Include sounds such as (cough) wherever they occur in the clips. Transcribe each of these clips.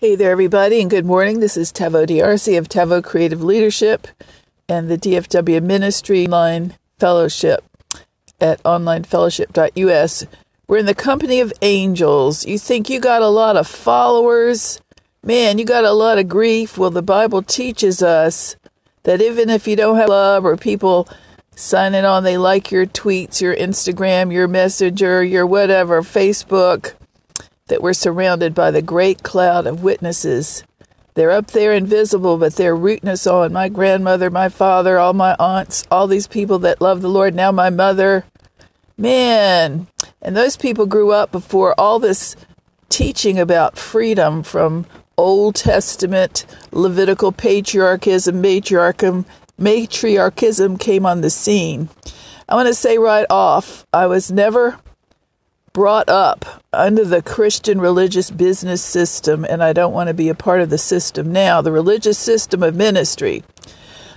Hey there, everybody, and good morning. This is Tevo D'Arcy of Tevo Creative Leadership and the DFW Ministry Online Fellowship at onlinefellowship.us. We're in the company of angels. You think you got a lot of followers? Man, you got a lot of grief. Well, the Bible teaches us that even if you don't have love or people signing on, they like your tweets, your Instagram, your messenger, your whatever, Facebook, that we're surrounded by the great cloud of witnesses. They're up there invisible, but they're rooting us on. My grandmother, my father, all my aunts, all these people that love the Lord, now my mother. Man, and those people grew up before all this teaching about freedom from Old Testament Levitical patriarchism, matriarchism, matriarchism came on the scene. I want to say right off, I was never brought up under the Christian religious business system, and I don't want to be a part of the system now, the religious system of ministry.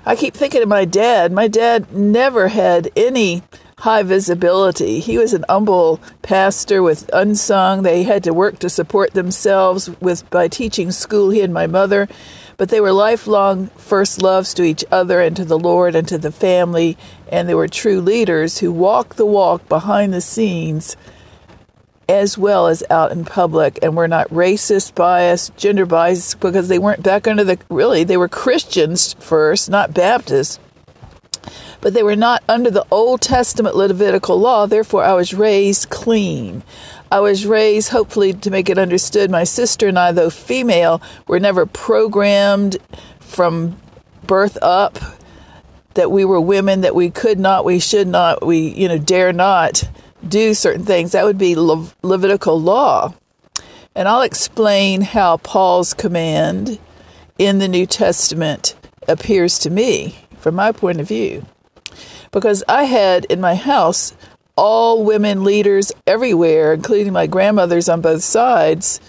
I keep thinking of my dad. My dad never had any high visibility. He was an humble pastor with unsung. They had to work to support themselves with by teaching school. He and my mother, but they were lifelong first loves to each other and to the Lord and to the family, and they were true leaders who walked the walk behind the scenes as well as out in public. And we're not racist biased gender biased because they weren't back under the really they were christians first not baptists. But they were not under the old testament levitical law. Therefore i was raised clean. I was raised hopefully to make it understood my sister and i though female were never programmed from birth up that we were women that we could not we should not we you know dare not do certain things. That would be Le- Levitical law. And I'll explain how Paul's command in the New Testament appears to me from my point of view. Because I had in my house all women leaders everywhere, including my grandmothers on both sides,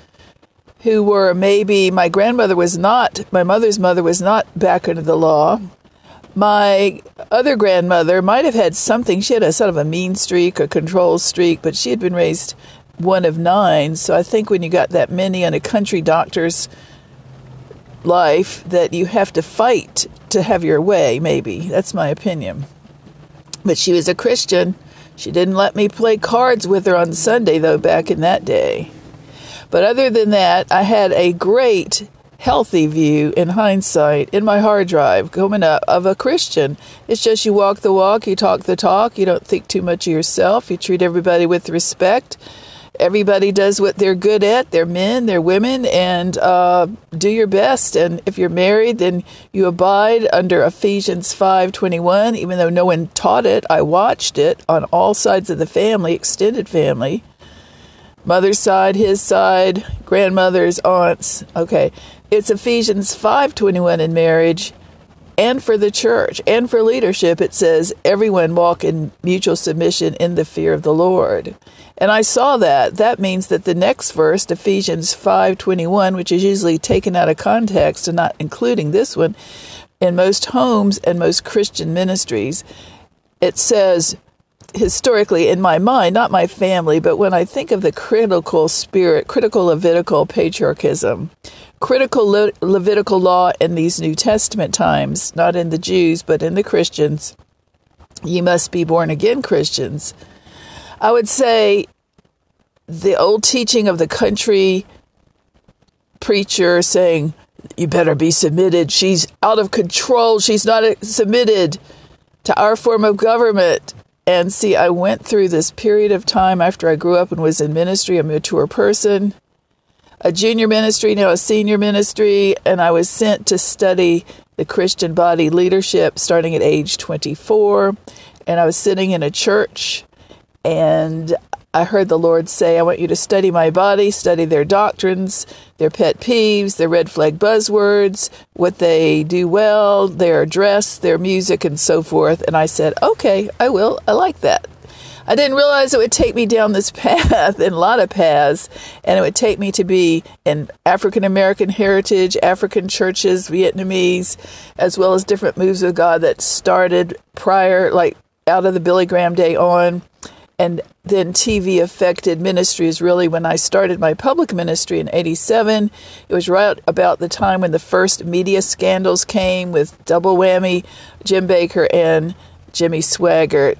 who were maybe my grandmother was not, my mother's mother was not back under the law, my other grandmother might have had something. She had a sort of a mean streak, a control streak, but she had been raised one of nine. So I think when you got that many in a country doctor's life, that you have to fight to have your way, maybe. That's my opinion. But she was a Christian. She didn't let me play cards with her on Sunday, though, back in that day. But other than that, I had a great healthy view in hindsight in my hard drive coming up of a Christian. It's just you walk the walk, you talk the talk, you don't think too much of yourself, you treat everybody with respect. Everybody does what they're good at. They're men, they're women, and uh, do your best. And if you're married, then you abide under Ephesians five twenty one. Even though no one taught it, I watched it on all sides of the family, extended family mother's side, his side, grandmother's, aunts. Okay. It's Ephesians 5:21 in marriage and for the church and for leadership it says everyone walk in mutual submission in the fear of the Lord. And I saw that that means that the next verse Ephesians 5:21 which is usually taken out of context and not including this one in most homes and most Christian ministries it says historically in my mind, not my family, but when I think of the critical spirit, critical Levitical patriarchism, critical Le- Levitical law in these New Testament times, not in the Jews, but in the Christians, you must be born again Christians. I would say the old teaching of the country preacher saying, you better be submitted. She's out of control. She's not submitted to our form of government. And see, I went through this period of time after I grew up and was in ministry, a mature person, a junior ministry, now a senior ministry, and I was sent to study the Christian body leadership starting at age 24. And I was sitting in a church, and I heard the Lord say, I want you to study my body, study their doctrines, their pet peeves, their red flag buzzwords, what they do well, their dress, their music, and so forth. And I said, Okay, I will. I like that. I didn't realize it would take me down this (laughs) path and a lot of paths, and it would take me to be in African American heritage, African churches, Vietnamese, as well as different moves of God that started prior, like out of the Billy Graham day on and then TV affected ministry is really when I started my public ministry in 87. It was right about the time when the first media scandals came with double whammy, Jim Bakker and Jimmy Swaggart.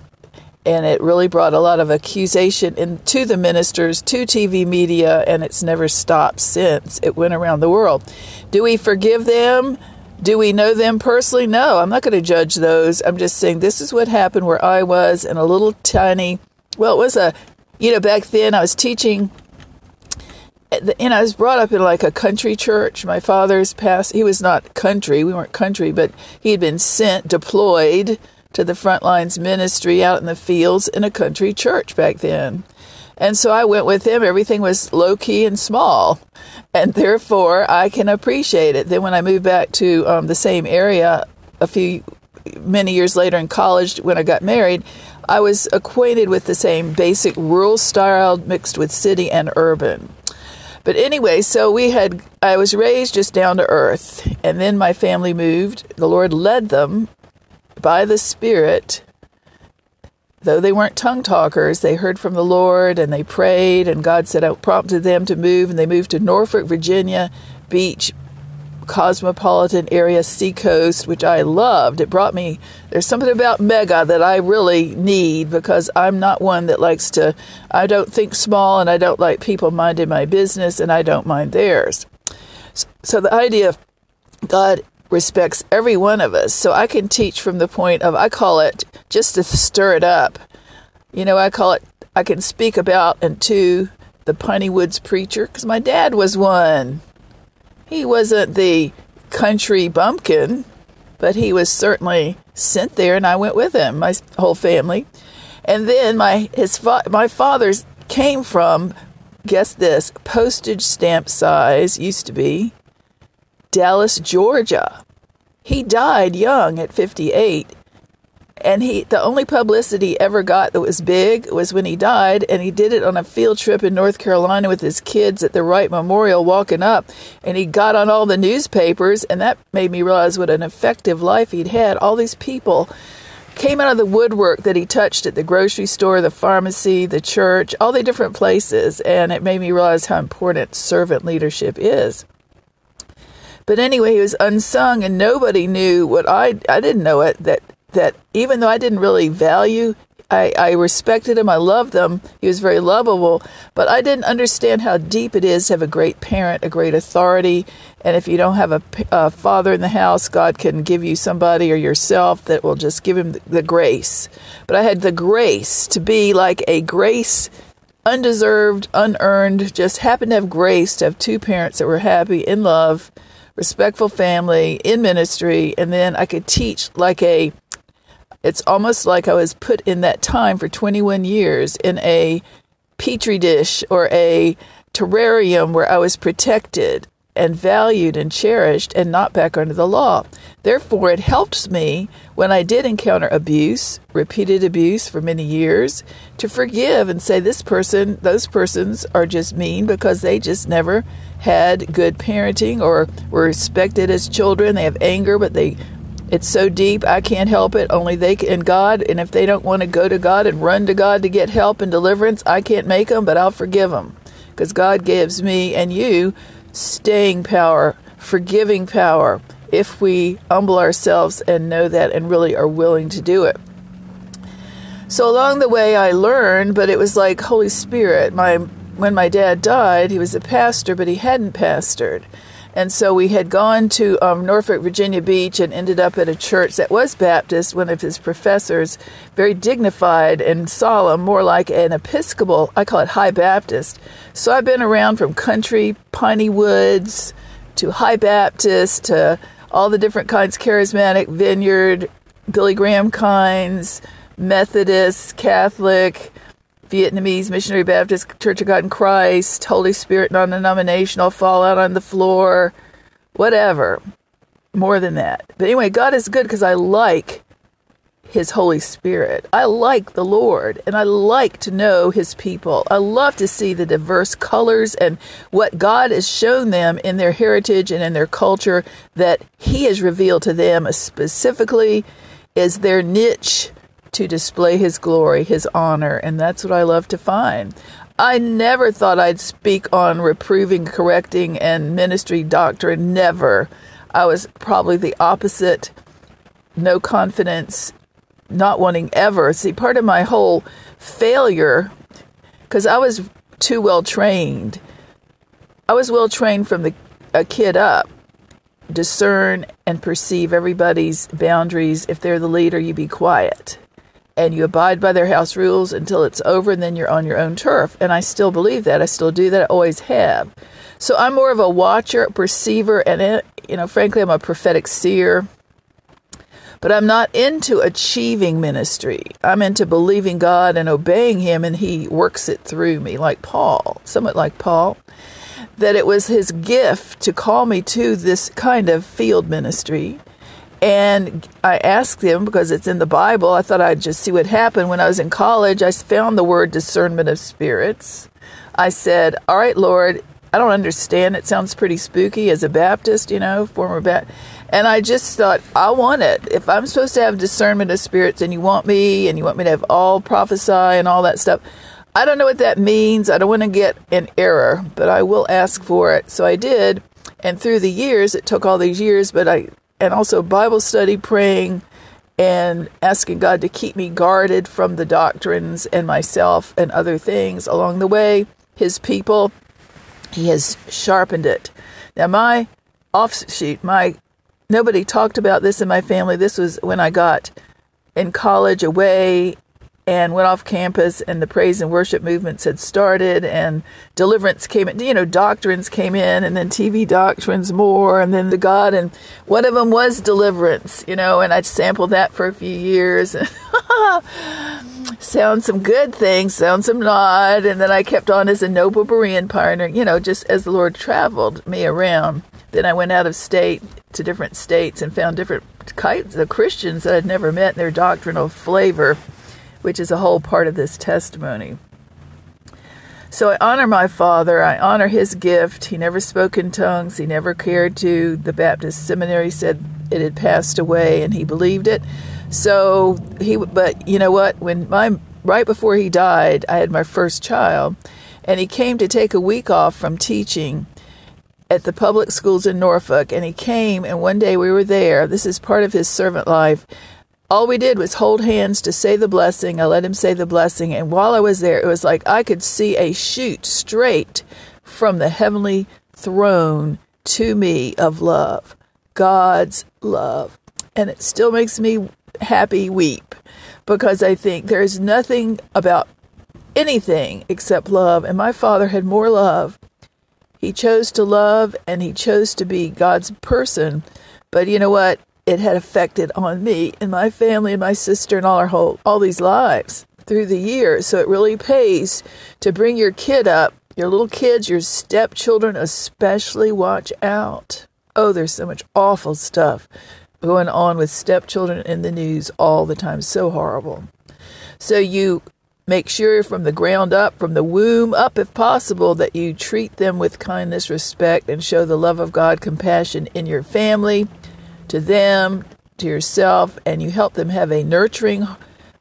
And it really brought a lot of accusation into the ministers, to TV media, and it's never stopped since. It went around the world. Do we forgive them? Do we know them personally? No, I'm not going to judge those. I'm just saying this is what happened where I was in a little tiny well, it was a, you know, back then I was teaching, and I was brought up in like a country church. My father's past, he was not country, we weren't country, but he had been sent, deployed to the front lines ministry out in the fields in a country church back then. And so I went with him. Everything was low key and small. And therefore, I can appreciate it. Then, when I moved back to um, the same area a few, many years later in college, when I got married, I was acquainted with the same basic rural style mixed with city and urban. But anyway, so we had, I was raised just down to earth, and then my family moved. The Lord led them by the Spirit. Though they weren't tongue talkers, they heard from the Lord and they prayed, and God said, I prompted them to move, and they moved to Norfolk, Virginia Beach, cosmopolitan area, seacoast, which I loved. It brought me, there's something about mega that I really need because I'm not one that likes to, I don't think small and I don't like people minding my business and I don't mind theirs. So the idea of God respects every one of us. So I can teach from the point of, I call it just to stir it up. You know, I call it, I can speak about and to the Piney Woods preacher because my dad was one. He wasn't the country bumpkin, but he was certainly sent there, and I went with him, my whole family. And then my his fa- my father's came from, guess this, postage stamp size used to be, Dallas, Georgia. He died young at 58 and he the only publicity he ever got that was big was when he died and he did it on a field trip in North Carolina with his kids at the Wright Memorial walking up. And he got on all the newspapers and that made me realize what an effective life he'd had. All these people came out of the woodwork that he touched at the grocery store the pharmacy the church all the different places and it made me realize how important servant leadership is. But anyway, he was unsung, and nobody knew what I I didn't know it that that even though I didn't really value, I, I respected him, I loved him, he was very lovable, but I didn't understand how deep it is to have a great parent, a great authority. And if you don't have a, a father in the house, God can give you somebody or yourself that will just give him the, the grace. But I had the grace to be like a grace undeserved, unearned, just happened to have grace to have two parents that were happy, in love, respectful family, in ministry, and then I could teach like a it's almost like I was put in that time for 21 years in a petri dish or a terrarium where I was protected and valued and cherished and not back under the law. Therefore, it helped me when I did encounter abuse, repeated abuse for many years, to forgive and say, this person, those persons are just mean because they just never had good parenting or were respected as children. They have anger, but they it's so deep, I can't help it. Only they can, and God. And if they don't want to go to God and run to God to get help and deliverance, I can't make them, but I'll forgive them. Because God gives me and you staying power, forgiving power, if we humble ourselves and know that and really are willing to do it. So along the way, I learned, but it was like Holy Spirit. My when my dad died, he was a pastor, but he hadn't pastored. And so we had gone to um, Norfolk, Virginia Beach and ended up at a church that was Baptist, one of his professors, very dignified and solemn, more like an Episcopal, I call it High Baptist. So I've been around from country, piney woods, to High Baptist, to all the different kinds, charismatic, vineyard, Billy Graham kinds, Methodist, Catholic, Vietnamese Missionary Baptist Church of God in Christ, Holy Spirit non denominational, fall out on the floor, whatever. More than that. But anyway, God is good because I like His Holy Spirit. I like the Lord and I like to know His people. I love to see the diverse colors and what God has shown them in their heritage and in their culture that He has revealed to them specifically is their niche to display His glory, His honor, and that's what I love to find. I never thought I'd speak on reproving, correcting, and ministry doctrine. Never. I was probably the opposite no confidence, not wanting ever. See, part of my whole failure, because I was too well trained, I was well trained from the a kid up. Discern and perceive everybody's boundaries. If they're the leader, you be quiet and you abide by their house rules until it's over and then you're on your own turf. And I still believe that. I still do that. I always have. So I'm more of a watcher, perceiver, and, uh, you know, frankly, I'm a prophetic seer. But I'm not into achieving ministry. I'm into believing God and obeying Him, and He works it through me, like Paul, somewhat like Paul. That it was His gift to call me to this kind of field ministry and I asked him because it's in the Bible. I thought I'd just see what happened. When I was in college, I found the word discernment of spirits. I said, All right, Lord, I don't understand. It sounds pretty spooky as a Baptist, you know, former Baptist. And I just thought, I want it. If I'm supposed to have discernment of spirits and you want me and you want me to have all prophesy and all that stuff, I don't know what that means. I don't want to get an error, but I will ask for it. So I did. And through the years, it took all these years, but I and also Bible study, praying, and asking God to keep me guarded from the doctrines and myself and other things along the way. His people, He has sharpened it. Now, my offshoot, my nobody talked about this in my family. This was when I got in college away and went off campus and the praise and worship movements had started and deliverance came in you know doctrines came in and then tv doctrines more and then the god and one of them was deliverance you know and i sampled that for a few years (laughs) sound some good things sound some not and then i kept on as a noble berean partner you know just as the lord traveled me around. Then i went out of state to different states and found different of christians that i'd never met in their doctrinal flavor which is a whole part of this testimony. So I honor my father. I honor his gift. He never spoke in tongues. He never cared to. The Baptist seminary said it had passed away, and he believed it. So he, but you know what? When my right before he died, I had my first child, and he came to take a week off from teaching at the public schools in Norfolk. And he came, and one day we were there. This is part of his servant life all we did was hold hands to say the blessing. I let him say the blessing. And while I was there, it was like I could see a shoot straight from the heavenly throne to me of love, God's love. And it still makes me happy weep because I think there's nothing about anything except love. And my father had more love. He chose to love and he chose to be God's person. But you know what? It had affected on me and my family and my sister and all our whole all these lives through the years. So it really pays to bring your kid up, your little kids, your stepchildren especially watch out. Oh, there's so much awful stuff going on with stepchildren in the news all the time. So horrible. So you make sure from the ground up, from the womb up, if possible, that you treat them with kindness, respect, and show the love of God, compassion in your family to them, to yourself, and you help them have a nurturing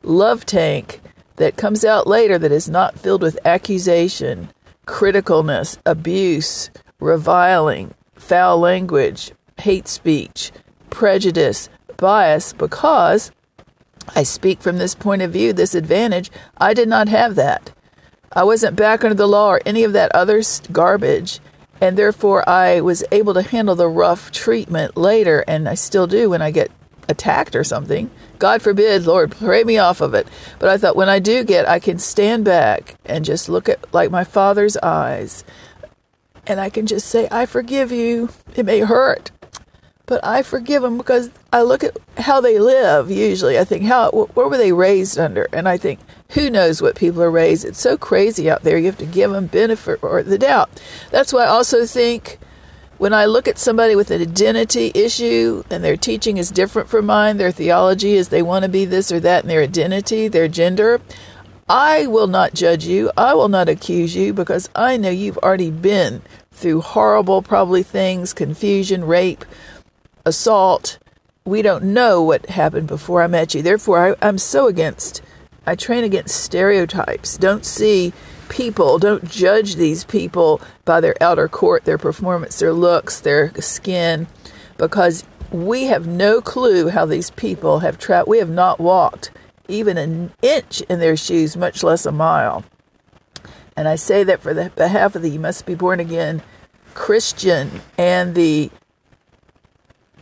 love tank that comes out later that is not filled with accusation, criticalness, abuse, reviling, foul language, hate speech, prejudice, bias, because I speak from this point of view, this advantage, I did not have that. I wasn't back under the law or any of that other garbage and therefore I was able to handle the rough treatment later, and I still do when I get attacked or something. God forbid, Lord, pray me off of it. But I thought when I do get, I can stand back and just look at like my father's eyes, and I can just say, I forgive you. It may hurt, but I forgive them because I look at how they live. Usually, I think how what were they raised under, and I think who knows what people are raised. It's so crazy out there. You have to give them benefit or the doubt. That's why I also think when I look at somebody with an identity issue and their teaching is different from mine, their theology is they want to be this or that, and their identity, their gender. I will not judge you. I will not accuse you because I know you've already been through horrible, probably things confusion, rape, assault, we don't know what happened before I met you. Therefore, I, I'm so against, I train against stereotypes. Don't see people, don't judge these people by their outer court, their performance, their looks, their skin, because we have no clue how these people have traveled. We have not walked even an inch in their shoes, much less a mile. And I say that for the behalf of the you must be born again Christian and the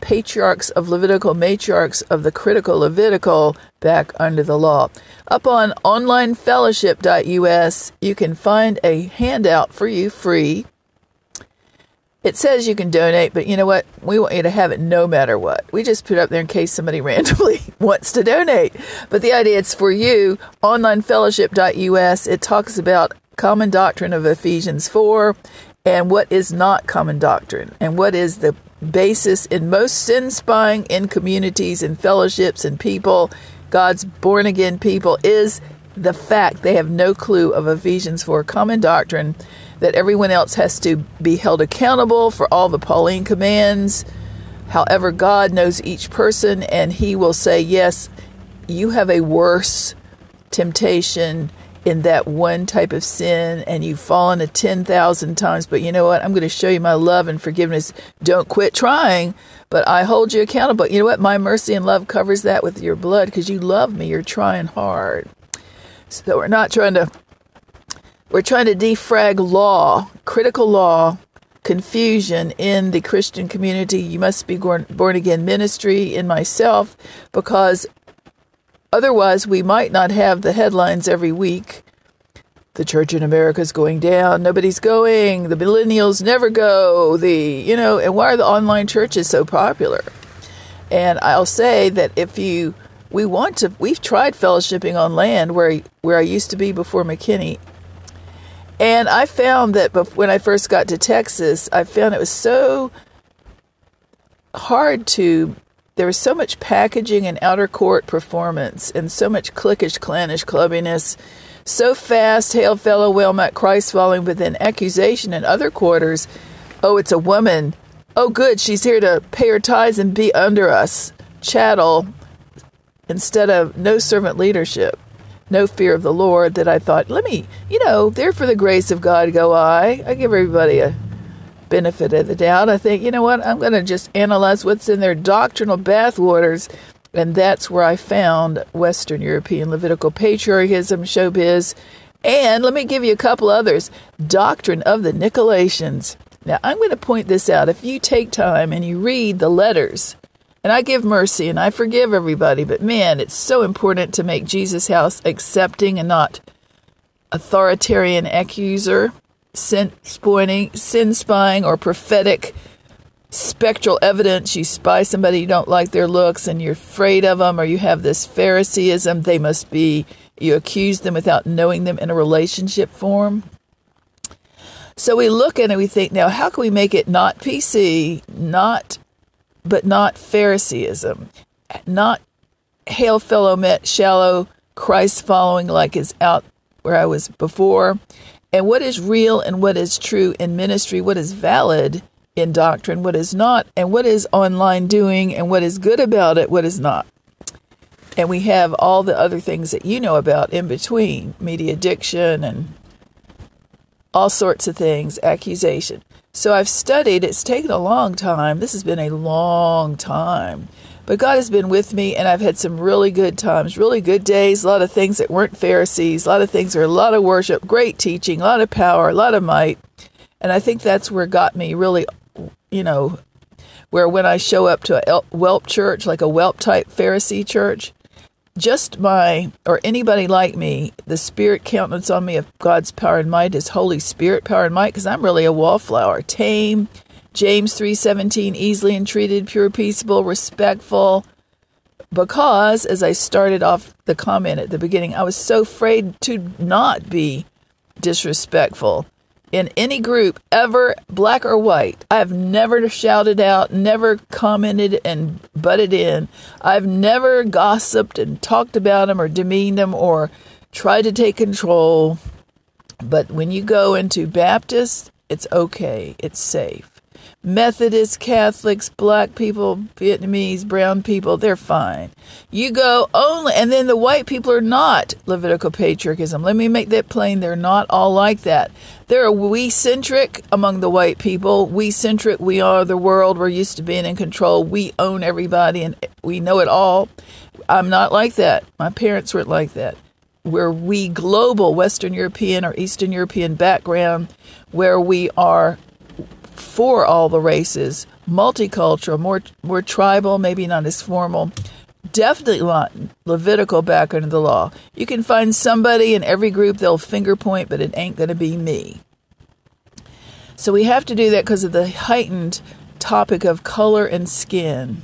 patriarchs of Levitical, matriarchs of the critical Levitical back under the law. Up on onlinefellowship.us, you can find a handout for you free. It says you can donate, but you know what? We want you to have it no matter what. We just put it up there in case somebody (laughs) randomly wants to donate. But the idea it's for you. Onlinefellowship.us. It talks about common doctrine of Ephesians 4 and what is not common doctrine and what is the basis in most sin spying in communities and fellowships and people, God's born again people, is the fact they have no clue of Ephesians 4 common doctrine, that everyone else has to be held accountable for all the Pauline commands. However, God knows each person, and He will say, Yes, you have a worse temptation in that one type of sin and you've fallen a 10,000 times, but you know what? I'm going to show you my love and forgiveness. Don't quit trying, but I hold you accountable. You know what? My mercy and love covers that with your blood because you love me. You're trying hard. So we're not trying to, we're trying to defrag law, critical law, confusion in the Christian community. You must be born, born again ministry in myself because Otherwise, we might not have the headlines every week. The church in America is going down. Nobody's going. The millennials never go. The, you know, and why are the online churches so popular? And I'll say that if you, we want to, we've tried fellowshipping on land where, where I used to be before McKinney. And I found that when I first got to Texas, I found it was so hard to there was so much packaging and outer court performance and so much cliquish, clannish clubbiness. So fast, hail fellow, well met, Christ following, but then accusation in other quarters. Oh, it's a woman. Oh, good, she's here to pay her tithes and be under us. Chattel instead of no servant leadership, no fear of the Lord. That I thought, let me, you know, there for the grace of God go I. I give everybody a benefit of the doubt. I think, you know what, I'm going to just analyze what's in their doctrinal bathwaters. And that's where I found Western European Levitical patriarchism, showbiz. And let me give you a couple others Doctrine of the Nicolaitans. Now, I'm going to point this out. If you take time and you read the letters, and I give mercy and I forgive everybody, but man, it's so important to make Jesus' house accepting and not authoritarian accuser sin spying, sin spying, or prophetic spectral evidence. You spy somebody you don't like their looks, and you're afraid of them, or you have this Phariseeism. They must be. You accuse them without knowing them in a relationship form. So we look at it and we think, now how can we make it not PC, not, but not Phariseeism, not hail fellow met shallow Christ following like is out where I was before, and what is real and what is true in ministry, what is valid in doctrine, what is not, and what is online doing, and what is good about it, what is not. And we have all the other things that you know about in between media addiction and all sorts of things, accusation. So I've studied, it's taken a long time. This has been a long time but God has been with me, and I've had some really good times, really good days, a lot of things that weren't Pharisees, a lot of things were a lot of worship, great teaching, a lot of power, a lot of might. And I think that's where got me really, you know, where when I show up to a whelp church, like a whelp type Pharisee church, just my, or anybody like me, the spirit countenance on me of God's power and might is Holy Spirit power and might, because I'm really a wallflower, tame, James 3:17 easily entreated, pure, peaceable, respectful. Because as I started off the comment at the beginning, I was so afraid to not be disrespectful in any group ever black or white. I have never shouted out, never commented and butted in. I've never gossiped and talked about them or demeaned them or tried to take control. But when you go into Baptist, it's okay. It's safe. Methodists, Catholics, black people, Vietnamese, brown people, they're fine. You go only, and then the white people are not Levitical patriarchism. Let me make that plain. They're not all like that. They're we centric among the white people. We centric, we are the world. We're used to being in control. We own everybody and we know it all. I'm not like that. My parents weren't like that. We're we global, Western European or Eastern European background, where we are for all the races, multicultural, more more tribal, maybe not as formal. Definitely Levitical background of the law. You can find somebody in every group they'll finger point, but it ain't going to be me. So we have to do that because of the heightened topic of color and skin.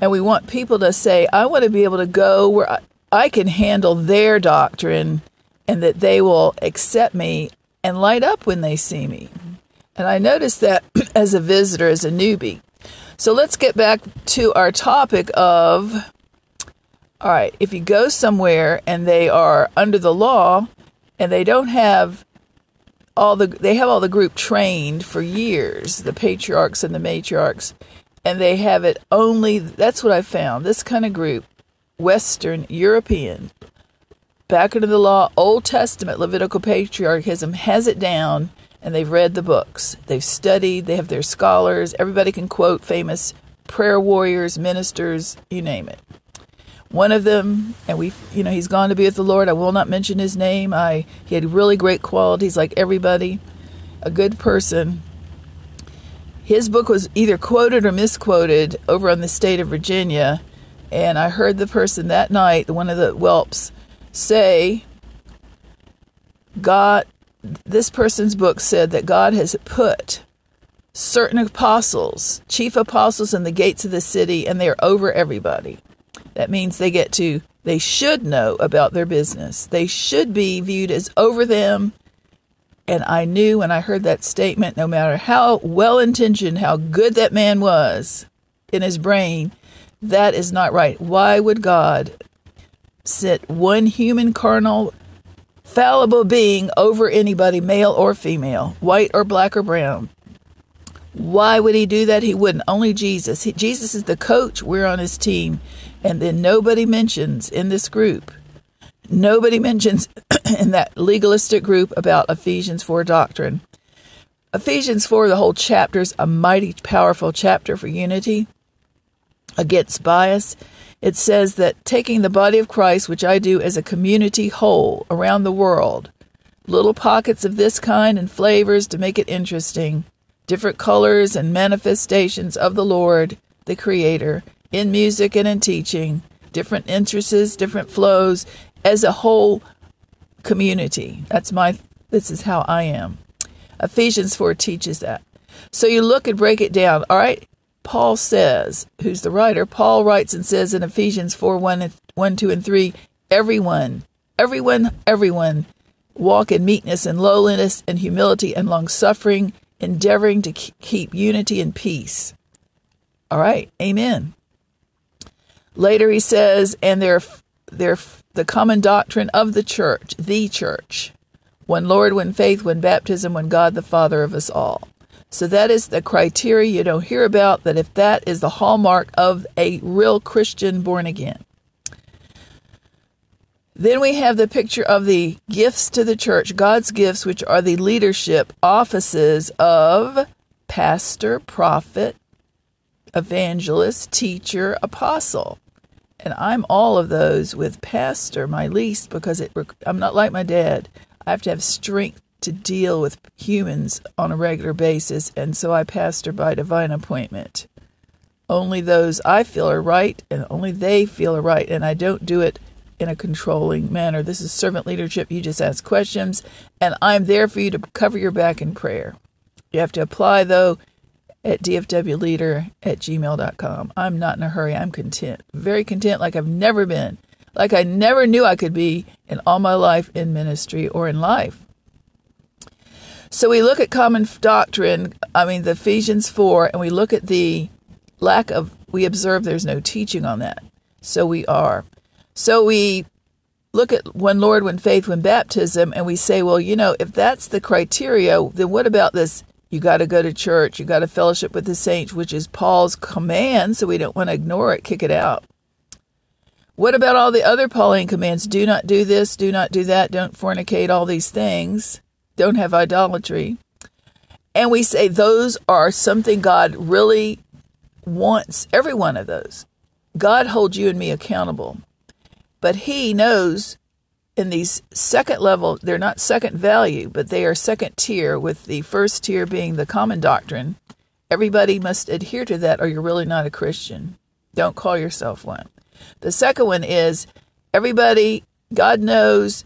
And we want people to say, I want to be able to go where I, I can handle their doctrine and that they will accept me and light up when they see me. And I noticed that (clears throat) as a visitor, as a newbie. So let's get back to our topic of all right, if you go somewhere and they are under the law and they don't have all the they have all the group trained for years, the patriarchs and the matriarchs, and they have it only that's what I found. This kind of group, Western European, back into the law, Old Testament Levitical patriarchism has it down and they've read the books. They've studied, they have their scholars. Everybody can quote famous prayer warriors, ministers, you name it. One of them, and we, you know, he's gone to be with the Lord. I will not mention his name. I he had really great qualities, like everybody, a good person. His book was either quoted or misquoted over on the state of Virginia, and I heard the person that night, one of the whelps, say, God, this person's book said that God has put certain apostles, chief apostles, in the gates of the city, and they're over everybody. That means they get to, they should know about their business. They should be viewed as over them. And I knew when I heard that statement, no matter how well intentioned, how good that man was in his brain, that is not right. Why would God set one human carnal fallible being over anybody, male or female, white or black or brown. Why would he do that? He wouldn't. Only Jesus. He, Jesus is the coach. We're on his team. And then nobody mentions in this group, nobody mentions (clears throat) in that legalistic group about Ephesians 4 doctrine. Ephesians 4, the whole chapter, is a mighty powerful chapter for unity against bias. It says that taking the body of Christ, which I do as a community whole around the world, little pockets of this kind and flavors to make it interesting, different colors and manifestations of the Lord, the Creator, in music and in teaching, different interests, different flows, as a whole community. That's my, this is how I am. Ephesians 4 teaches that. So you look and break it down. All right, Paul says, who's the writer, Paul writes and says in Ephesians 4 1, 1 2, and 3, everyone, everyone, everyone walk in meekness and lowliness and humility and long suffering, endeavoring to keep unity and peace. All right, amen. Later he says, and they're, they're the common doctrine of the church, the church. One Lord, one faith, one baptism, one God, the Father of us all. So that is the criteria you don't hear about, that if that is the hallmark of a real Christian born again. Then we have the picture of the gifts to the church, God's gifts, which are the leadership offices of pastor, prophet, evangelist, teacher, apostle. And I'm all of those with pastor, my least, because it, I'm not like my dad. I have to have strength to deal with humans on a regular basis, and so I pastor by divine appointment. Only those I feel are right, and only they feel are right, and I don't do it in a controlling manner. This is servant leadership. You just ask questions, and I'm there for you to cover your back in prayer. You have to apply, though, at dfwleader at gmail.com. I'm not in a hurry. I'm content. Very content, like I've never been. Like I never knew I could be in all my life in ministry or in life. So we look at common doctrine, I mean, the Ephesians 4, and we look at the lack of, we observe there's no teaching on that. So we are. So we look at one Lord, one faith, one baptism, and we say, well, you know, if that's the criteria, then what about this You got to go to church. You got to fellowship with the saints, which is Paul's command, so we don't want to ignore it, kick it out. What about all the other Pauline commands? Do not do this, do not do that, don't fornicate, all these things. Don't have idolatry. And we say those are something God really wants, every one of those. God holds you and me accountable. But He knows in these second level, they're not second value, but they are second tier, with the first tier being the common doctrine. Everybody must adhere to that, or you're really not a Christian. Don't call yourself one. The second one is everybody, God knows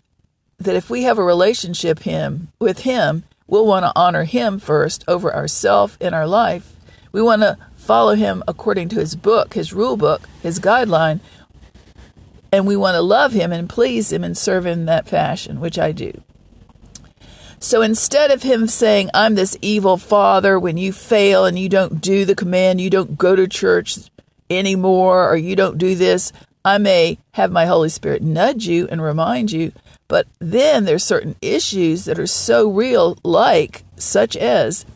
that if we have a relationship him with him, we'll want to honor him first over ourself in our life. We want to follow him according to his book, his rule book, his guideline, and we want to love him and please him and serve him in that fashion, which I do. So instead of him saying, I'm this evil father, when you fail and you don't do the command, you don't go to church anymore, or you don't do this, I may have my Holy Spirit nudge you and remind you. But then there's certain issues that are so real, like such as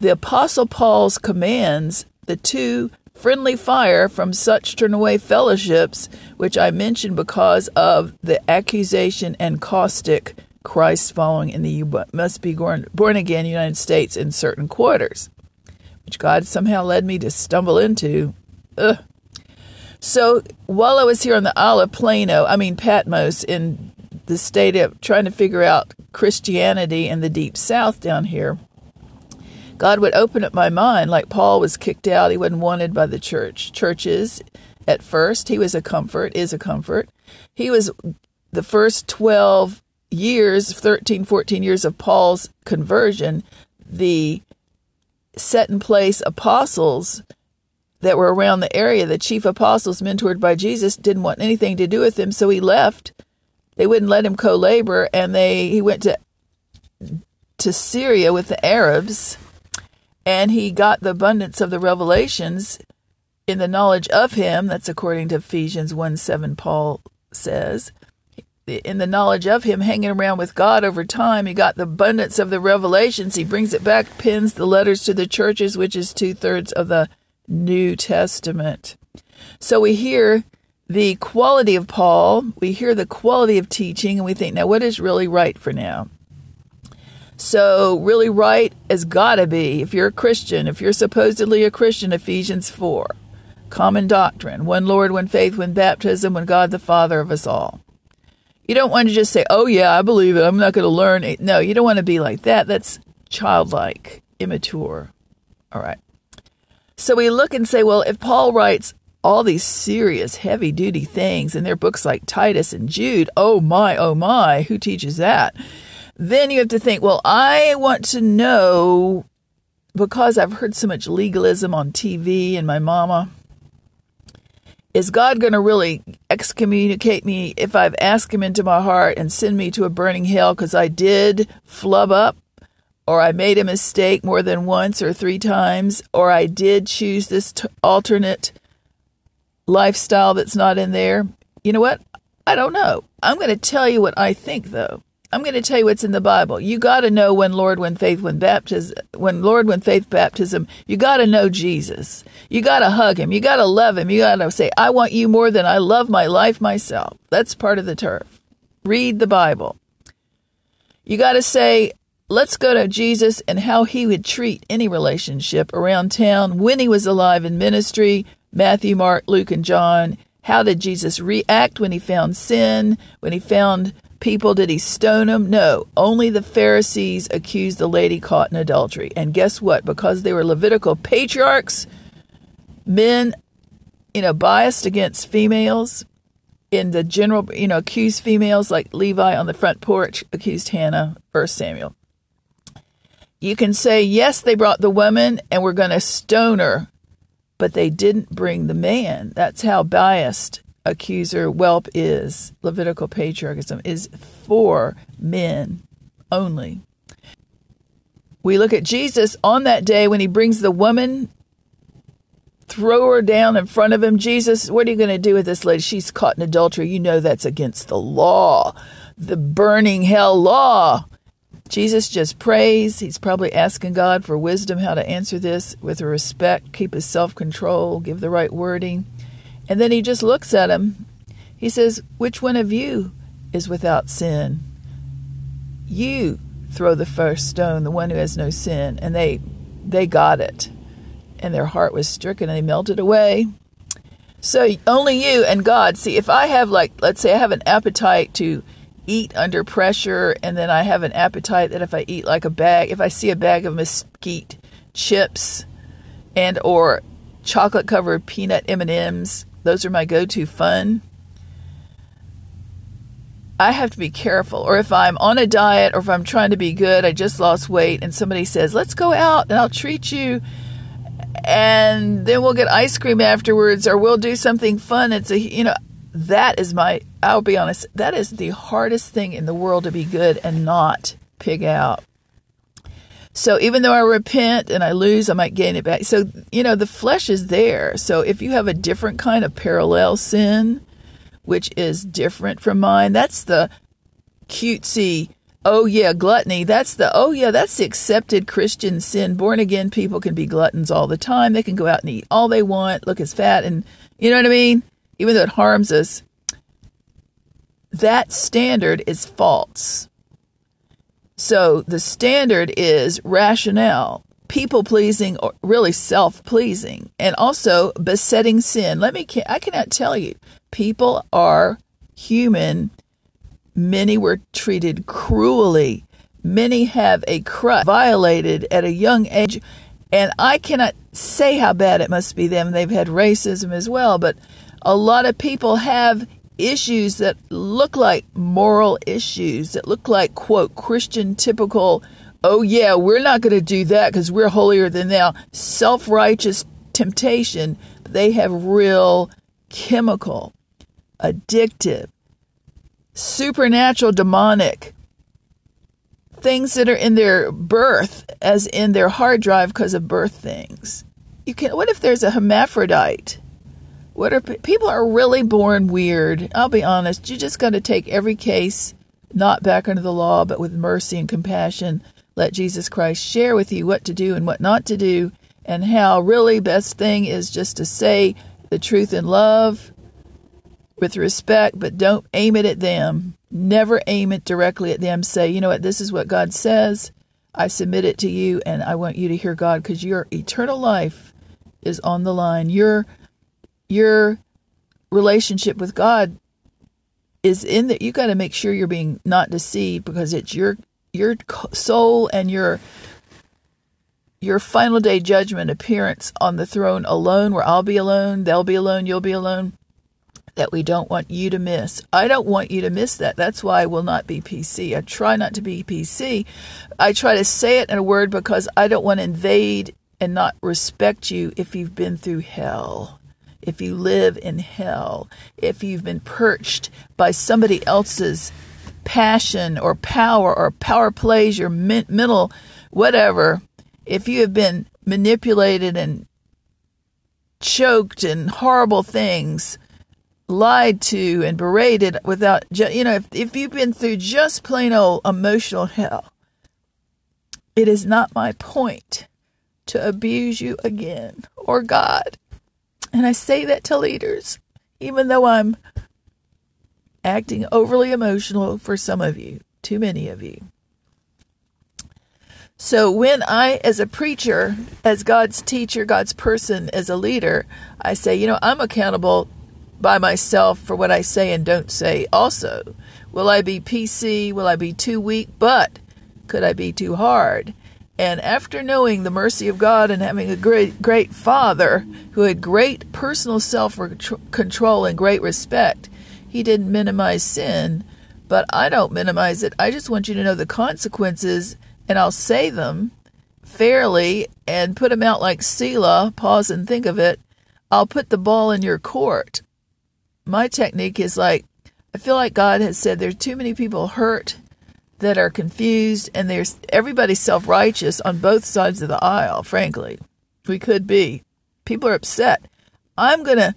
the Apostle Paul's commands, the two friendly fire from such turn away fellowships, which I mentioned because of the accusation and caustic Christ following in the you must be born, born again United States in certain quarters, which God somehow led me to stumble into. Ugh. So while I was here on the Isle of Plano, I mean Patmos, in the state of trying to figure out Christianity in the deep south down here, God would open up my mind like Paul was kicked out. He wasn't wanted by the church. Churches at first, he was a comfort, is a comfort. He was the first 12 years, 13, 14 years of Paul's conversion, the set in place apostles that were around the area, the chief apostles mentored by Jesus, didn't want anything to do with him, so he left. They wouldn't let him co-labor, and they he went to to Syria with the Arabs and he got the abundance of the revelations in the knowledge of him. That's according to Ephesians 1 7, Paul says. In the knowledge of him, hanging around with God over time, he got the abundance of the revelations. He brings it back, pins the letters to the churches, which is two thirds of the New Testament. So we hear the quality of Paul, we hear the quality of teaching, and we think, now what is really right for now? So, really right has got to be, if you're a Christian, if you're supposedly a Christian, Ephesians 4. Common doctrine one Lord, one faith, one baptism, one God the Father of us all. You don't want to just say, oh, yeah, I believe it. I'm not going to learn it. No, you don't want to be like that. That's childlike, immature. All right. So we look and say, well, if Paul writes all these serious, heavy duty things in their books like Titus and Jude, oh my, oh my, who teaches that? Then you have to think, well, I want to know because I've heard so much legalism on TV and my mama. Is God going to really excommunicate me if I've asked Him into my heart and send me to a burning hell because I did flub up, or I made a mistake more than once or three times, or I did choose this t- alternate lifestyle that's not in there? You know what? I don't know. I'm going to tell you what I think, though. I'm going to tell you what's in the Bible. You got to know when Lord, when faith, when baptism, when Lord, when faith, baptism. You got to know Jesus. You got to hug him. You got to love him. You got to say, I want you more than I love my life myself. That's part of the turf. Read the Bible. You got to say, let's go to Jesus and how he would treat any relationship around town when he was alive in ministry. Matthew, Mark, Luke, and John. How did Jesus react when he found sin, when he found people? Did he stone them? No. Only the Pharisees accused the lady caught in adultery. And guess what? Because they were Levitical patriarchs, men, you know, biased against females in the general, you know, accused females like Levi on the front porch accused Hannah, First Samuel. You can say, yes, they brought the woman and we're going to stone her, but they didn't bring the man. That's how biased accuser whelp is Levitical patriarchism is for men only. We look at Jesus on that day when he brings the woman, throw her down in front of him. Jesus, what are you going to do with this lady? She's caught in adultery. You know that's against the law, the burning hell law. Jesus just prays. He's probably asking God for wisdom how to answer this with respect, keep his self control, give the right wording. And then he just looks at him. He says, Which one of you is without sin? You throw the first stone, the one who has no sin. And they they got it. And their heart was stricken and they melted away. So only you and God. See, if I have like let's say I have an appetite to eat under pressure and then I have an appetite that if I eat like a bag, if I see a bag of mesquite chips and or chocolate covered peanut M&Ms, those are my go-to fun. I have to be careful. Or if I'm on a diet or if I'm trying to be good, I just lost weight and somebody says, "Let's go out and I'll treat you." And then we'll get ice cream afterwards or we'll do something fun. It's a you know, that is my I'll be honest, that is the hardest thing in the world to be good and not pig out. So even though I repent and I lose, I might gain it back. So, you know, the flesh is there. So if you have a different kind of parallel sin, which is different from mine, that's the cutesy, oh yeah, gluttony. That's the, oh yeah, that's the accepted Christian sin. Born again people can be gluttons all the time. They can go out and eat all they want, look as fat, and you know what I mean? Even though it harms us, that standard is false. So the standard is rationale, people pleasing, or really self pleasing, and also besetting sin. Let me, I cannot tell you, people are human. Many were treated cruelly. Many have a crutch violated at a young age. And I cannot say how bad it must be them. They've had racism as well, but a lot of people have issues that look like moral issues, that look like, quote, Christian typical, oh yeah, we're not going to do that because we're holier than thou, self righteous temptation. They have real chemical, addictive, supernatural, demonic things that are in their birth, as in their hard drive because of birth things. You can. What if there's a hermaphrodite? What are people are really born weird? I'll be honest. You just got to take every case not back under the law, but with mercy and compassion. Let Jesus Christ share with you what to do and what not to do, and how really best thing is just to say the truth in love, with respect, but don't aim it at them. Never aim it directly at them. Say, you know what, this is what God says. I submit it to you, and I want you to hear God because your eternal life is on the line. Your your relationship with God is in that you got to make sure you're being not deceived because it's your your soul and your your final day judgment appearance on the throne alone where I'll be alone, they'll be alone, you'll be alone that we don't want you to miss. I don't want you to miss that. That's why I will not be PC. I try not to be PC. I try to say it in a word because I don't want to invade and not respect you if you've been through hell if you live in hell, if you've been perched by somebody else's passion or power or power plays your mental whatever, if you have been manipulated and choked and horrible things, lied to and berated without, you know, if, if you've been through just plain old emotional hell, it is not my point to abuse you again or God. And I say that to leaders, even though I'm acting overly emotional for some of you, too many of you. So when I, as a preacher, as God's teacher, God's person, as a leader, I say, you know, I'm accountable by myself for what I say and don't say also. Will I be PC? Will I be too weak? But could I be too hard? And after knowing the mercy of God and having a great, great father who had great personal self control and great respect, he didn't minimize sin. But I don't minimize it. I just want you to know the consequences, and I'll say them fairly and put them out like Selah. Pause and think of it. I'll put the ball in your court. My technique is like, I feel like God has said there's too many people hurt that are confused, and there's everybody's self righteous on both sides of the aisle, frankly. We could be. People are upset. I'm going to,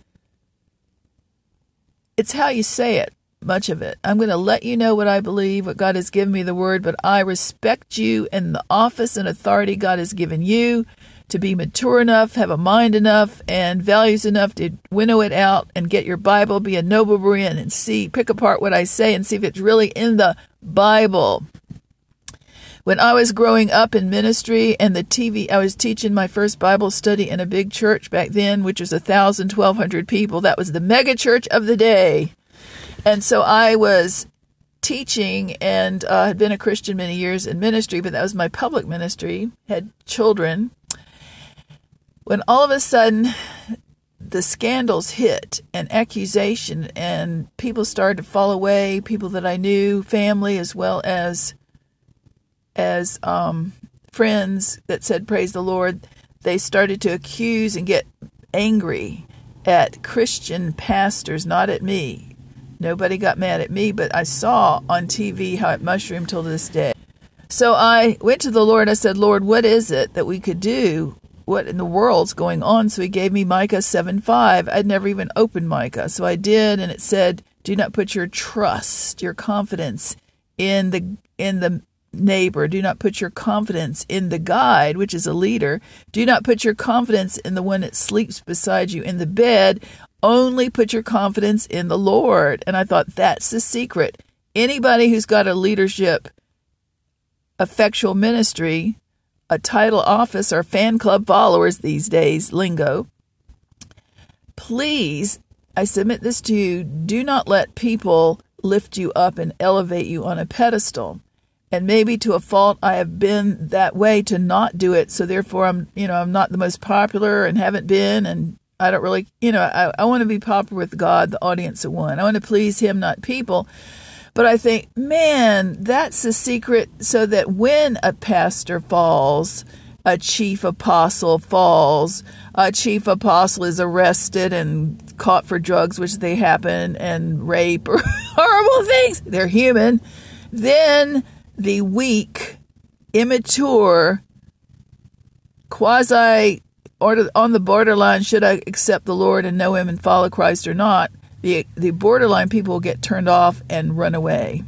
it's how you say it. much of it. I'm going to let you know what I believe, what God has given me the word, but I respect you and the office and authority God has given you to be mature enough, have a mind enough, and values enough to winnow it out and get your Bible, be a noble Berean, and see, pick apart what I say and see if it's really in the Bible. When I was growing up in ministry and the TV, I was teaching my first Bible study in a big church back then, which was a thousand, twelve hundred people. That was the mega church of the day. And so I was teaching and uh, had been a Christian many years in ministry, but that was my public ministry, had children when all of a sudden the scandals hit and accusation and people started to fall away people that i knew family as well as as um, friends that said praise the lord they started to accuse and get angry at christian pastors not at me. Nobody got mad at me but i saw on tv how it mushroomed till this day. So i went to the lord. I said lord what is it that we could do what in the world's going on? So he gave me Micah 7 5. I'd never even opened Micah. So I did, and it said, Do not put your trust, your confidence in the in the neighbor. Do not put your confidence in the guide, which is a leader. Do not put your confidence in the one that sleeps beside you in the bed. Only put your confidence in the Lord. And I thought that's the secret. Anybody who's got a leadership effectual ministry a title office or fan club followers these days, lingo. Please, I submit this to you, do not let people lift you up and elevate you on a pedestal. And maybe to a fault, I have been that way to not do it. So therefore, I'm, you know, I'm not the most popular and haven't been. And I don't really, you know, I, I want to be popular with God, the audience of one. I want to please Him, not people. But I think, man, that's the secret so that when a pastor falls, a chief apostle falls, a chief apostle is arrested and caught for drugs, which they happen, and rape or (laughs) horrible things. They're human. Then the weak, immature, quasi on the borderline, should I accept the Lord and know Him and follow Christ or not? The the borderline people get turned off and run away.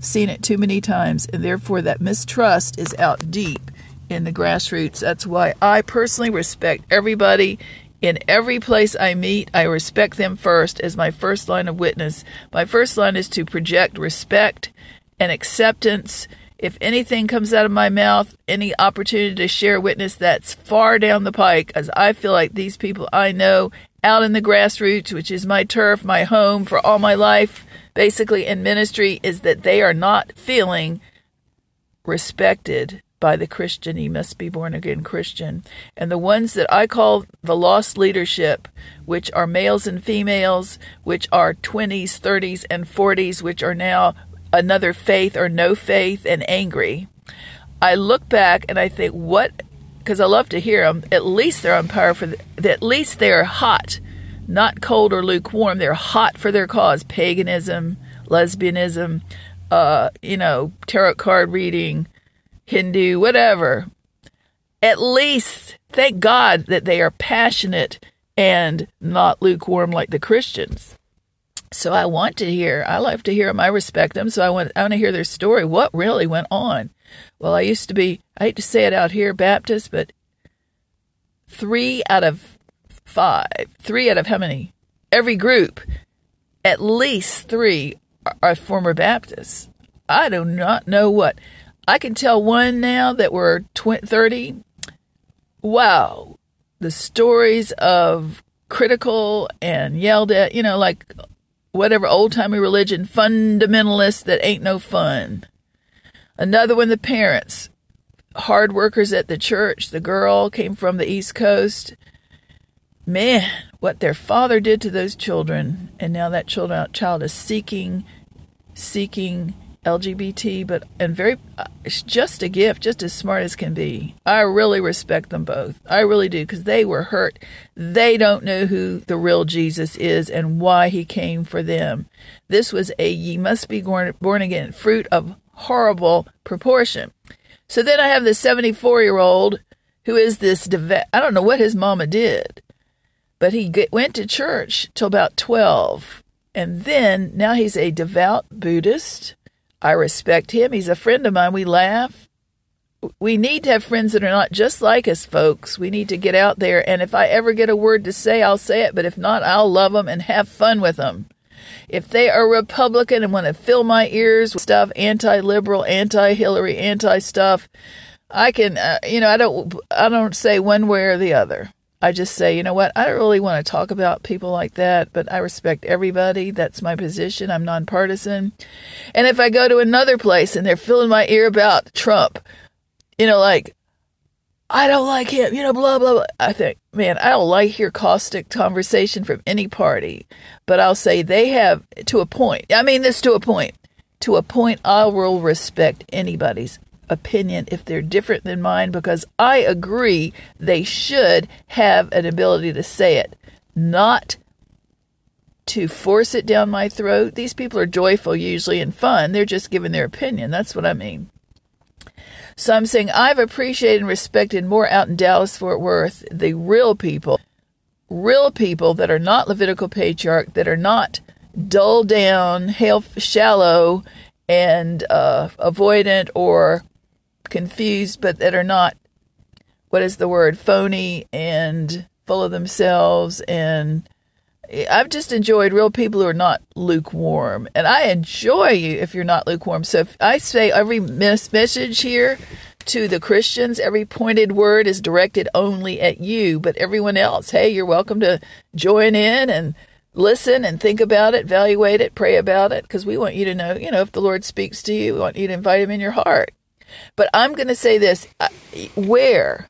Seen it too many times, and therefore that mistrust is out deep in the grassroots. That's why I personally respect everybody in every place I meet. I respect them first as my first line of witness. My first line is to project respect and acceptance. If anything comes out of my mouth, any opportunity to share witness, that's far down the pike, as I feel like these people I know out in the grassroots, which is my turf, my home for all my life, basically in ministry, is that they are not feeling respected by the Christian. He must be born again Christian. And the ones that I call the lost leadership, which are males and females, which are 20s, 30s, and 40s, which are now another faith or no faith and angry. I look back and I think, what because I love to hear them. At least they're on power for the, at least they're hot, not cold or lukewarm. They're hot for their cause: paganism, lesbianism, uh, you know, tarot card reading, Hindu, whatever. At least, thank God that they are passionate and not lukewarm like the Christians. So I want to hear. I love to hear them. I respect them. So I want. I want to hear their story. What really went on? Well, I used to be, I hate to say it out here, Baptist, but three out of five, three out of how many? Every group, at least three are, are former Baptists. I do not know what. I can tell one now that we're 20, 30. Wow. The stories of critical and yelled at, you know, like whatever old timey religion, fundamentalists that ain't no fun. Another one, the parents, hard workers at the church. The girl came from the East Coast. Man, what their father did to those children, and now that child is seeking, seeking LGBT, but and very, uh, it's just a gift, just as smart as can be. I really respect them both. I really do, because they were hurt. They don't know who the real Jesus is and why he came for them. This was a ye must be born, born again fruit of horrible proportion. So then I have this 74 year old who is this, devout. I don't know what his mama did, but he went to church till about 12 And then now he's a devout Buddhist. I respect him. He's a friend of mine. We laugh. We need to have friends that are not just like us, folks. We need to get out there. And if I ever get a word to say, I'll say it. But if not, I'll love them and have fun with them. If they are Republican and want to fill my ears with stuff, anti liberal, anti Hillary, anti stuff, I can, uh, you know, I don't, I don't say one way or the other. I just say, you know what, I don't really want to talk about people like that, but I respect everybody. That's my position. I'm nonpartisan. And if I go to another place and they're filling my ear about Trump, you know, like, I don't like him, you know, blah, blah, blah. I think, man, I don't like hear caustic conversation from any party, but I'll say they have to a point. I mean, this to a point. To a point, I will respect anybody's opinion if they're different than mine because I agree they should have an ability to say it, not to force it down my throat. These people are joyful usually and fun. They're just giving their opinion. That's what I mean. So I'm saying I've appreciated and respected more out in Dallas, Fort Worth, the real people, real people that are not Levitical patriarch, that are not dull down, shallow, and uh, avoidant or confused, but that are not, what is the word, phony and full of themselves. And I've just enjoyed real people who are not lukewarm. And I enjoy you if you're not lukewarm. So if I say every message here to the Christians, every pointed word is directed only at you, but everyone else, hey, you're welcome to join in and listen and think about it, evaluate it, pray about it, because we want you to know, you know, if the Lord speaks to you, we want you to invite him in your heart. But I'm going to say this uh, where?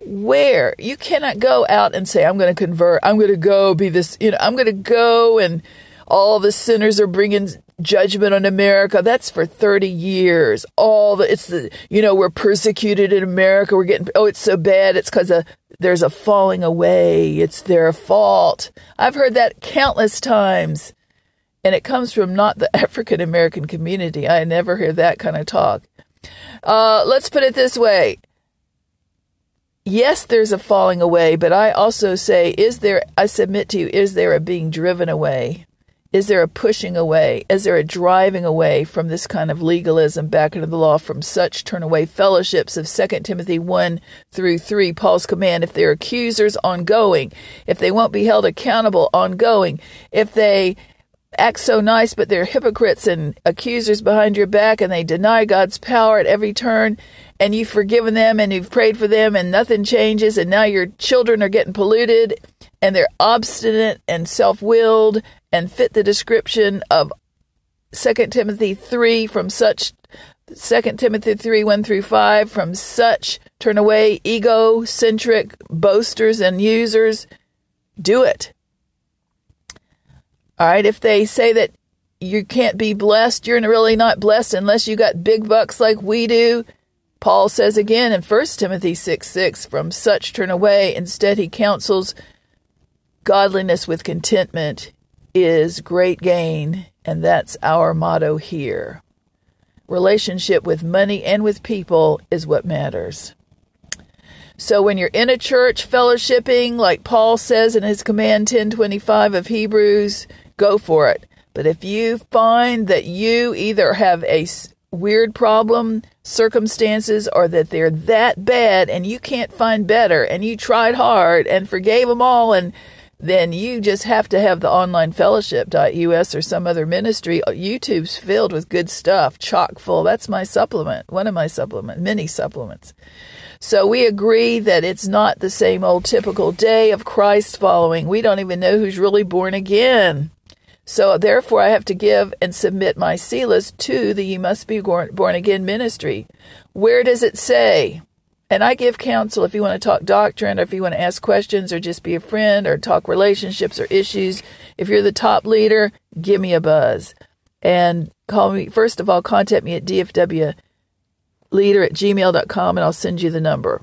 Where? You cannot go out and say, I'm going to convert. I'm going to go be this, you know, I'm going to go and all the sinners are bringing judgment on America. That's for 30 years. All the, it's the, you know, we're persecuted in America. We're getting, oh, it's so bad. It's because there's a falling away. It's their fault. I've heard that countless times. And it comes from not the (laughs) African American community. I never hear that kind of talk. Uh, let's put it this way. Yes, there's a falling away, but I also say, is there, I submit to you, is there a being driven away? Is there a pushing away? Is there a driving away from this kind of legalism back into the law? From such turn away fellowships of 2 Timothy 1 through 3, Paul's command. If they're accusers, ongoing. If they won't be held accountable, ongoing. If they act so nice, but they're hypocrites and accusers behind your back, and they deny God's power at every turn. And you've forgiven them and you've prayed for them, and nothing changes. And now your children are getting polluted, and they're obstinate and self willed and fit the description of 2 Timothy 3 from such 2 Timothy 3 1 through 5 from such turn away egocentric boasters and users. Do it. All right, if they say that you can't be blessed, you're really not blessed unless you got big bucks like we do. Paul says again in 1 Timothy 6 6, from such turn away. Instead, he counsels godliness with contentment is great gain, and that's our motto here. Relationship with money and with people is what matters. So when you're in a church fellowshipping, like Paul says in his command 1025 of Hebrews, go for it. But if you find that you either have a weird problem, circumstances, or that they're that bad and you can't find better and you tried hard and forgave them all and then you just have to have the online fellowship.us or some other ministry. Uh, YouTube's filled with good stuff, chock full. That's my supplement, one of my supplements, many supplements. So we agree that it's not the same old typical day of Christ following. We don't even know who's really born again. So therefore, I have to give and submit my Silas to the You Must Be Born Again ministry. Where does it say? And I give counsel if you want to talk doctrine or if you want to ask questions or just be a friend or talk relationships or issues. If you're the top leader, give me a buzz. And call me, first of all, contact me at dfwleader at gmail.com and I'll send you the number.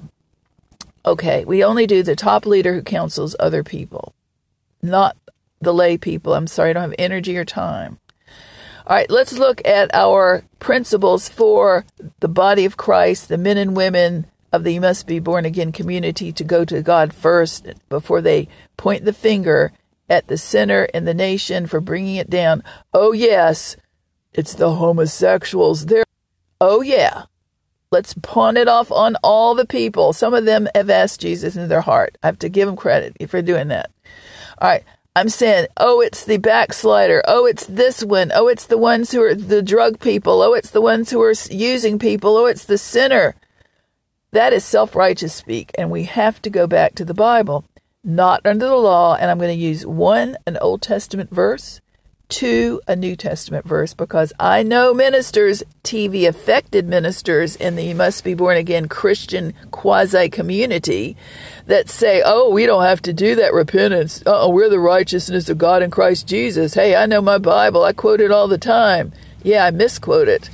Okay, we only do the top leader who counsels other people, not the lay people. I'm sorry, I don't have energy or time. All right, let's look at our principles for the body of Christ, the men and women of the You Must Be Born Again community to go to God first before they point the finger at the center in the nation for bringing it down. Oh, yes, it's the homosexuals. There. Oh, yeah. Let's pawn it off on all the people. Some of them have asked Jesus in their heart. I have to give them credit for doing that. All right. I'm saying, oh, it's the backslider. Oh, it's this one. Oh, it's the ones who are the drug people. Oh, it's the ones who are using people. Oh, it's the sinner. That is self righteous speak. And we have to go back to the Bible, not under the law. And I'm going to use one, an Old Testament verse, two, a New Testament verse, because I know ministers, TV affected ministers in the must be born again Christian quasi community that say, oh, we don't have to do that repentance. Oh, we're the righteousness of God in Christ Jesus. Hey, I know my Bible. I quote it all the time. Yeah, I misquote it.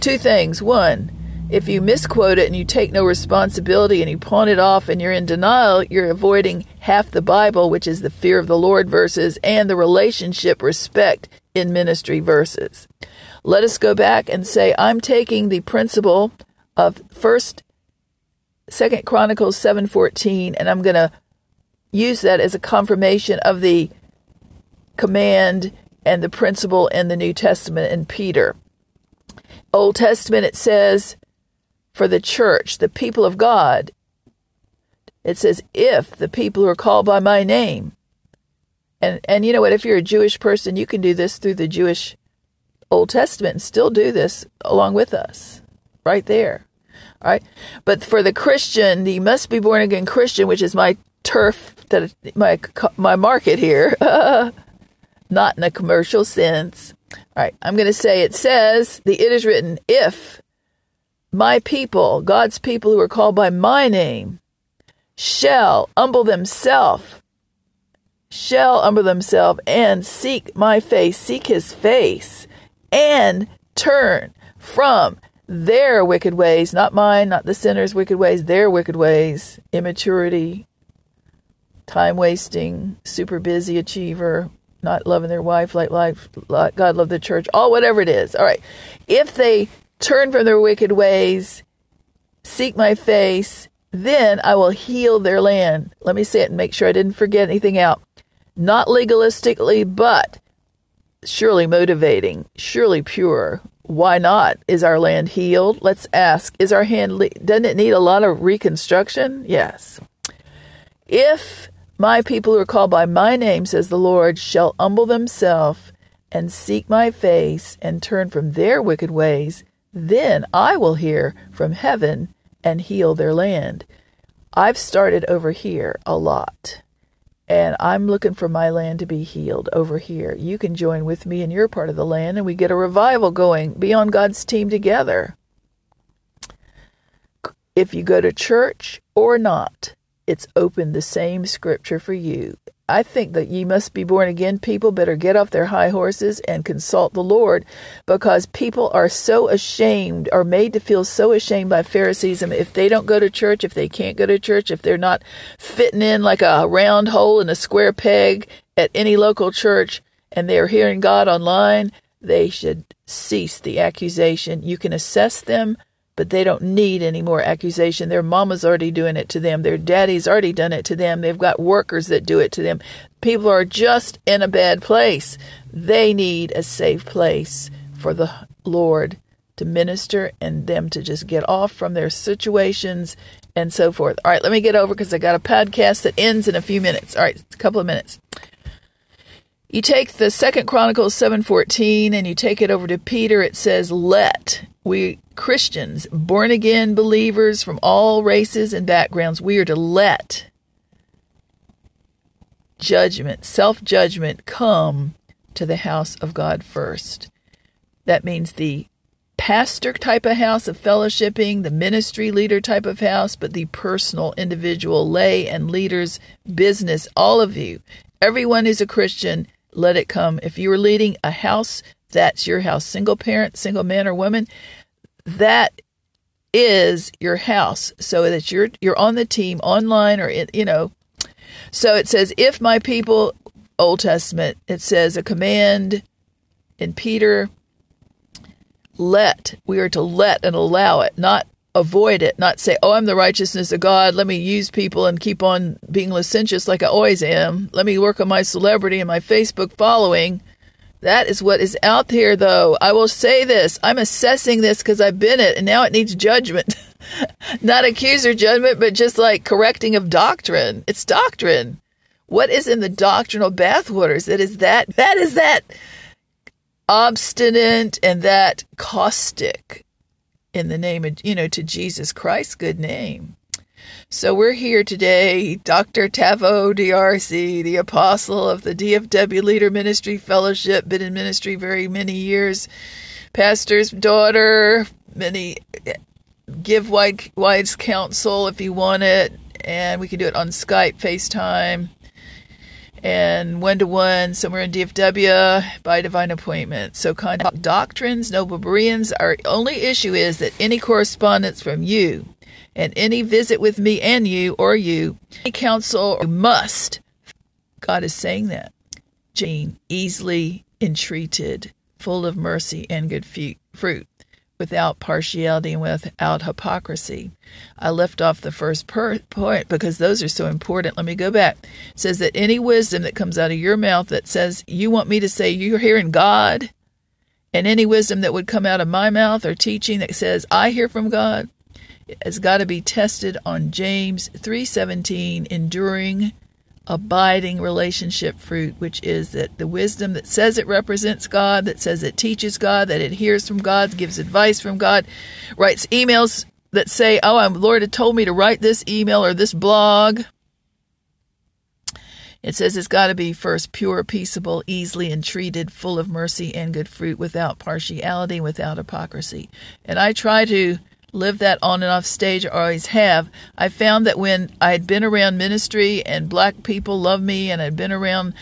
Two things. One, if you misquote it and you take no responsibility and you pawn it off and you're in denial, you're avoiding half the Bible, which is the fear of the Lord verses and the relationship respect in ministry verses. Let us go back and say, I'm taking the principle of first, second Chronicles 7:14, and I'm going to use that as a confirmation of the command and the principle in the New Testament in Peter. Old Testament, it says, for the church, the people of God. It says, if the people who are called by my name. And, and you know what? If you're a Jewish person, you can do this through the Jewish Old Testament and still do this along with us, right there. All right. But for the Christian, the must be born again Christian, which is my turf, that my my market here, (laughs) not in a commercial sense. All right. I'm going to say it says the it is written if my people, God's people who are called by my name, shall humble themselves, shall humble themselves and seek my face, seek his face, and turn from their wicked ways, not mine, not the sinner's wicked ways, their wicked ways, immaturity, time wasting, super busy achiever, not loving their wife like life, God loved the church, all whatever it is. All right. If they turn from their wicked ways, seek my face, then I will heal their land. Let me say it and make sure I didn't forget anything out. Not legalistically, but surely motivating, surely pure. Why not? Is our land healed? Let's ask. Is our hand, doesn't it need a lot of reconstruction? Yes. If my people who are called by my name, says the Lord, shall humble themselves and seek my face and turn from their wicked ways, then I will hear from heaven and heal their land. I've started over here a lot, and I'm looking for my land to be healed over here. You can join with me in your part of the land, and we get a revival going. Be on God's team together. If you go to church or not, it's open the same scripture for you. I think that ye must be born again people better get off their high horses and consult the Lord because people are so ashamed, are made to feel so ashamed by Phariseeism if they don't go to church, if they can't go to church, if they're not fitting in like a round hole in a square peg at any local church and they're hearing God online, they should cease the accusation. You can assess them but they don't need any more accusation. Their mama's already doing it to them. Their daddy's already done it to them. They've got workers that do it to them. People are just in a bad place. They need a safe place for the Lord to minister and them to just get off from their situations and so forth. All right, let me get over because I got a podcast that ends in a few minutes. All right, a couple of minutes. You take the second Chronicles 7:14 and you take it over to Peter it says let we Christians, born again believers from all races and backgrounds, we are to let judgment, self judgment come to the house of God first. That means the pastor type of house of fellowshipping, the ministry leader type of house, but the personal, individual, lay and leaders business, all of you. Everyone is a Christian. Let it come. If you are leading a house, that's your house. Single parent, single man or woman, that is your house so that you're you're on the team online or it, you know so it says if my people old testament it says a command in peter let we are to let and allow it not avoid it, not say, oh, I'm the righteousness of God. Let me use people and keep on being licentious like I always am. Let me work on my celebrity and my Facebook following. That is what is out there, though. I will say this I'm assessing this because I've been it, and now it needs judgment. (laughs) not accuser judgment, but just like correcting of doctrine. It's doctrine. What is in the doctrinal bathwaters? That is that, that is that obstinate and that caustic in the name of, you know, to Jesus Christ's good name. So we're here today, Dr. Tavo DRC, the apostle of the DFW Leader Ministry Fellowship, been in ministry very many years, pastor's daughter, many give wide wide's counsel if you want it, and we can do it on Skype, FaceTime, and one to one somewhere in DFW by divine appointment. So contact doctrines, noble Bereans. Our only issue is that any correspondence from you and any visit with me and you or you, any counsel must. God is saying that. Jane, easily entreated, full of mercy and good fruit without partiality and without hypocrisy. I left off the first per- point because those are so important. Let me go back. It says that any wisdom that comes out of your mouth that says you want me to say you're hearing God, and any wisdom that would come out of my mouth or teaching that says I hear from God, has got to be tested on James 3:17 enduring abiding relationship fruit, which is that the wisdom that says it represents God, that says it teaches God, that it hears from God, gives advice from God, writes emails that say, Oh, I'm Lord had told me to write this email or this blog. It says it's got to be first pure, peaceable, easily entreated, full of mercy and good fruit, without partiality, without hypocrisy. And I try to live that on and off stage, I always have. I found that when I had been around ministry and black people love me, and I'd been around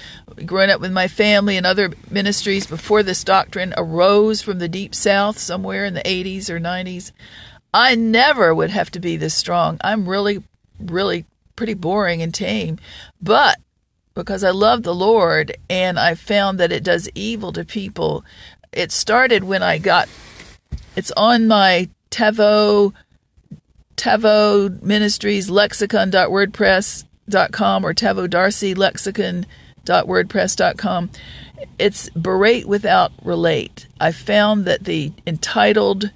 growing up with my family and other ministries before this doctrine arose from the deep south somewhere in the 80s or 90s, I never would have to be this strong. I'm really, really pretty boring and tame. But because I love the Lord and I found that it does evil to people, it started when I got it's on my Tevo, Tevo Ministries lexicon.wordpress.com or Tevo Darcy lexicon.wordpress.com. It's berate without relate. I found that the entitled,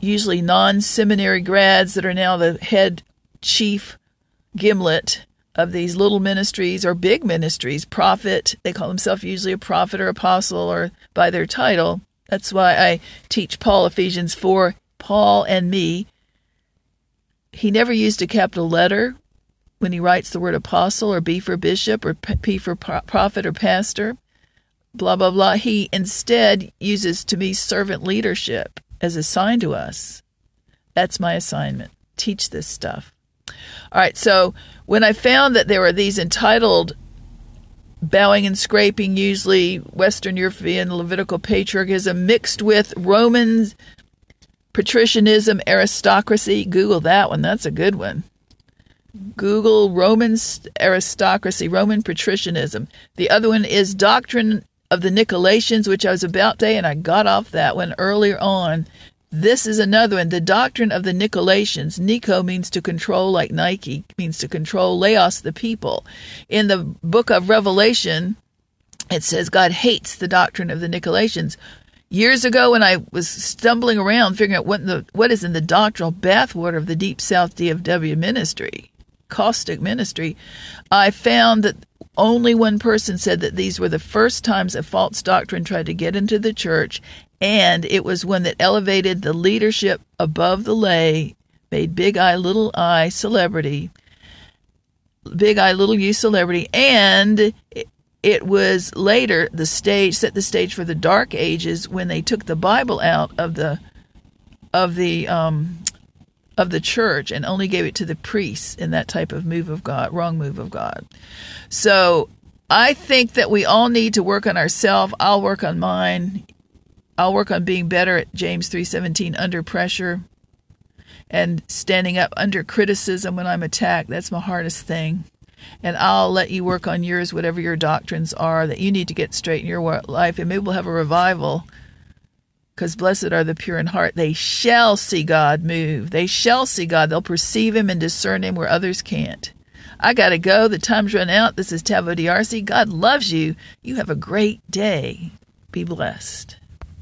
usually non seminary grads that are now the head chief gimlet of these little ministries or big ministries, prophet, they call themselves usually a prophet or apostle or by their title, that's why I teach Paul Ephesians 4, Paul and me. He never used a capital letter when he writes the word apostle or B for bishop or P for prophet or pastor, blah, blah, blah. He instead uses to me servant leadership as assigned to us. That's my assignment. Teach this stuff. All right, so when I found that there were these entitled bowing and scraping, usually Western European Levitical patriarchism, mixed with Roman patricianism, aristocracy. Google that one, that's a good one. Google Roman aristocracy, Roman patricianism. The other one is Doctrine of the Nicolaitans, which I was about to, and I got off that one earlier on. This is another one. The doctrine of the Nicolaitans. Nico means to control, like Nike means to control. Laos, the people. In the book of Revelation, it says God hates the doctrine of the Nicolaitans. Years ago, when I was stumbling around figuring out what the what is in the doctrinal bathwater of the Deep South DFW ministry, caustic ministry, I found that only one person said that these were the first times a false doctrine tried to get into the church, and it was one that elevated the leadership above the lay, made Big Eye Little Eye celebrity, Big Eye Little You celebrity, and it was later the stage set the stage for the Dark Ages when they took the Bible out of the of the um, of the church and only gave it to the priests in that type of move of God, wrong move of God. So I think that we all need to work on ourselves. I'll work on mine. I'll work on being better at James 3:17 under pressure and standing up under criticism when I'm attacked. That's my hardest thing. And I'll let you work on yours, whatever your doctrines are that you need to get straight in your life, and maybe we'll have a revival because blessed are the pure in heart. They shall see God move. They shall see God. They'll perceive Him and discern Him where others can't. I got to go. The time's run out. This is Tavo DRC. God loves you. You have a great day. Be blessed.